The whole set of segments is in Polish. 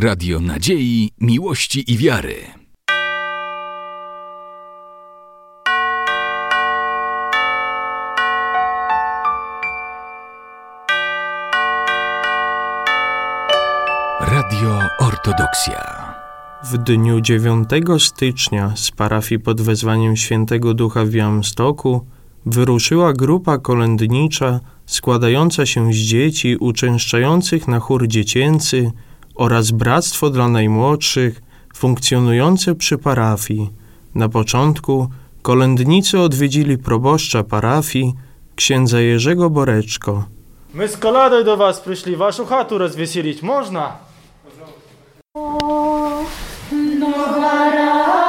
Radio Nadziei, Miłości i Wiary. Radio Ortodoksja. W dniu 9 stycznia z parafii pod wezwaniem Świętego Ducha w Białymstoku wyruszyła grupa kolędnicza składająca się z dzieci uczęszczających na chór dziecięcy oraz Bractwo dla Najmłodszych funkcjonujące przy parafii. Na początku kolędnicy odwiedzili proboszcza parafii, księdza Jerzego Boreczko. My z koladą do was przyszli, waszą chatu rozweselić można? Nowa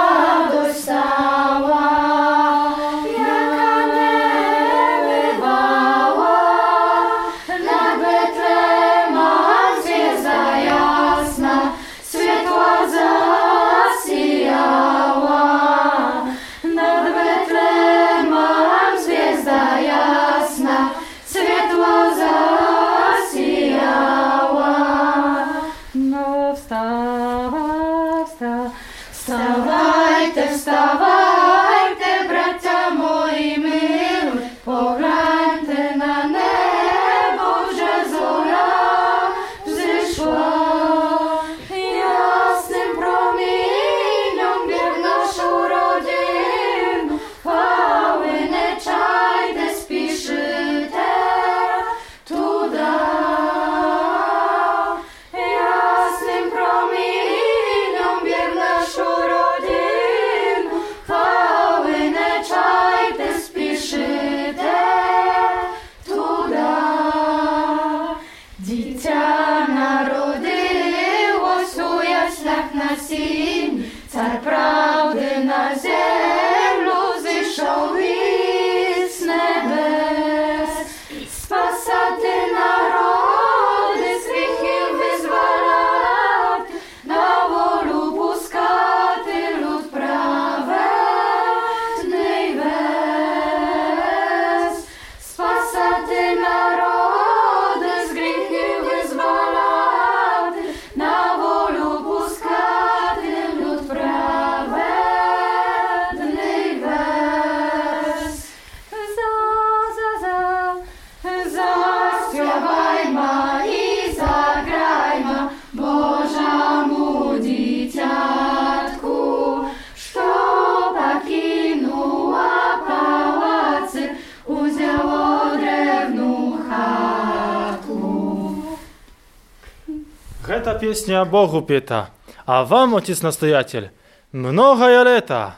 Гэта песня Богу пета, а вам, отец настоятель, многое лето.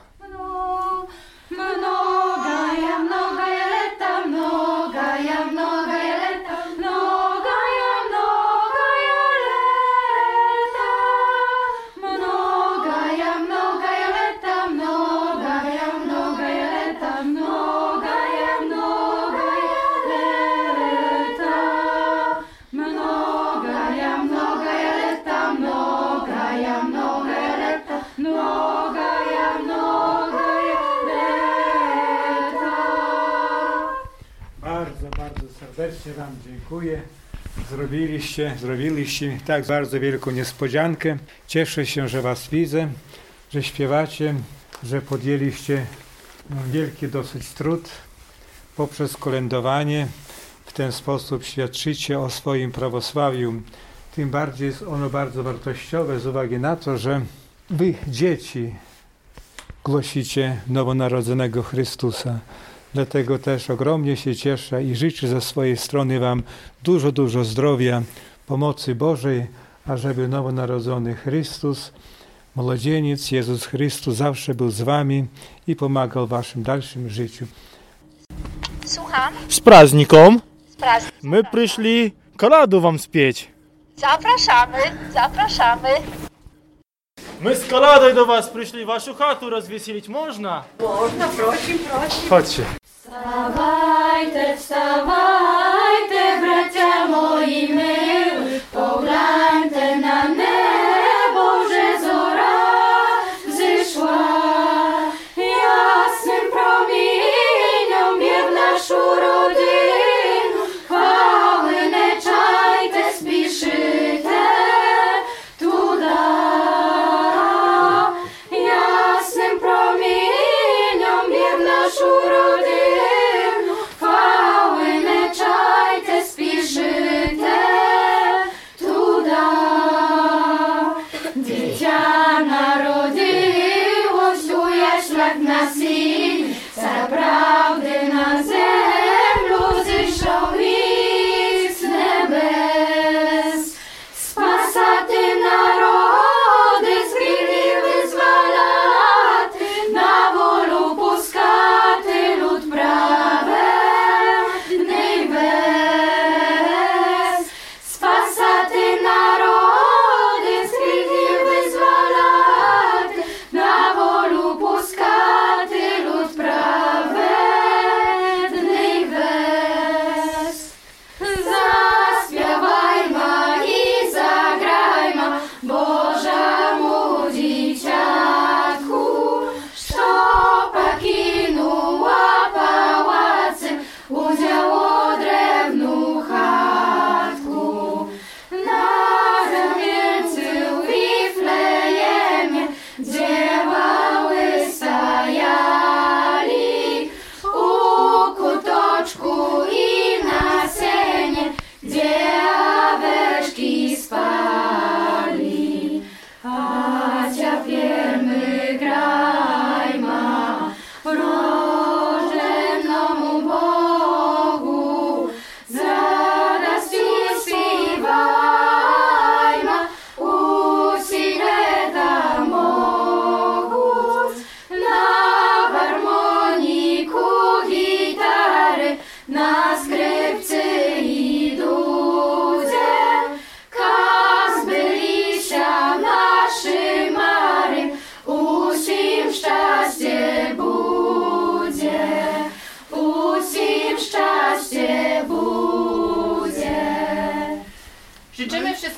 Serdecznie Wam dziękuję. Zrobiliście, zrobiliście tak bardzo wielką niespodziankę. Cieszę się, że Was widzę, że śpiewacie, że podjęliście no, wielki dosyć trud poprzez kolędowanie. W ten sposób świadczycie o swoim prawosławiu. Tym bardziej jest ono bardzo wartościowe z uwagi na to, że Wy, dzieci, głosicie nowonarodzonego Chrystusa. Dlatego też ogromnie się cieszę i życzę ze swojej strony Wam dużo, dużo zdrowia, pomocy Bożej, ażeby nowonarodzony Chrystus, młodzieniec Jezus Chrystus zawsze był z Wami i pomagał w Waszym dalszym życiu. Słucham, Z praznikom sprawdź. my przyszli koladu wam spieć. Zapraszamy, zapraszamy. My z koladą do was przyszli, waszą chatu rozweselić można? Można, prosimy, prosimy. Chodźcie. Вставайте, вставайте, браття мої мили, погляньте на небо вже зора зійшла, ясним промінням б'є в нашу родину, хвали не чайте, спішите туди, ясним промінням є в нашу родину.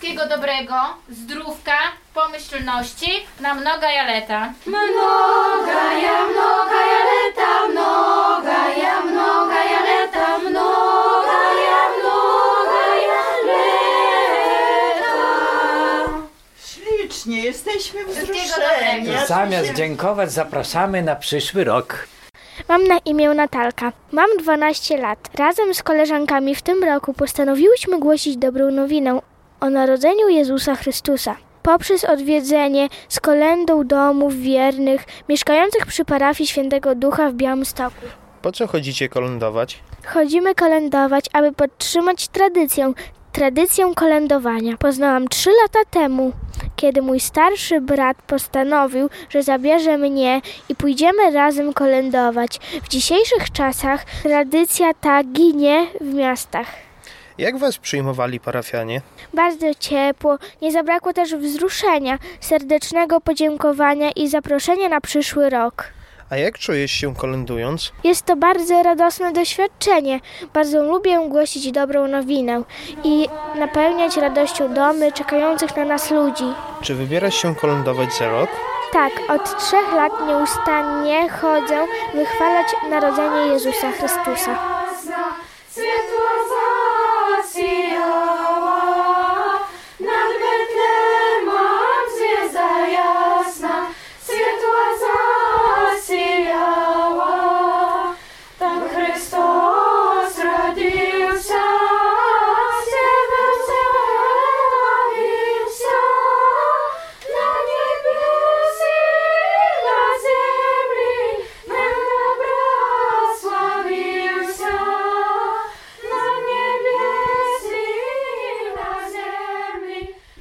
Wszystkiego dobrego, zdrówka, pomyślności, na mnoga jaleta. Mnoga ja, mnoga ja leta, mnoga ja, mnoga ja leta, mnoga ja, mnoga ja leta. Ślicznie, jesteśmy wzruszeni. dobrego. Zamiast dziękować, zapraszamy na przyszły rok. Mam na imię Natalka. Mam 12 lat. Razem z koleżankami w tym roku postanowiłyśmy głosić dobrą nowinę o narodzeniu Jezusa Chrystusa. Poprzez odwiedzenie z kolendą domów wiernych mieszkających przy parafii Świętego Ducha w Białymstoku. Po co chodzicie kolędować? Chodzimy kolędować, aby podtrzymać tradycję, tradycję kolędowania. Poznałam trzy lata temu, kiedy mój starszy brat postanowił, że zabierze mnie i pójdziemy razem kolędować. W dzisiejszych czasach tradycja ta ginie w miastach. Jak was przyjmowali parafianie? Bardzo ciepło, nie zabrakło też wzruszenia, serdecznego podziękowania i zaproszenia na przyszły rok. A jak czujesz się kolędując? Jest to bardzo radosne doświadczenie. Bardzo lubię głosić dobrą nowinę i napełniać radością domy czekających na nas ludzi. Czy wybierasz się kolędować za rok? Tak, od trzech lat nieustannie chodzę wychwalać narodzenie Jezusa Chrystusa.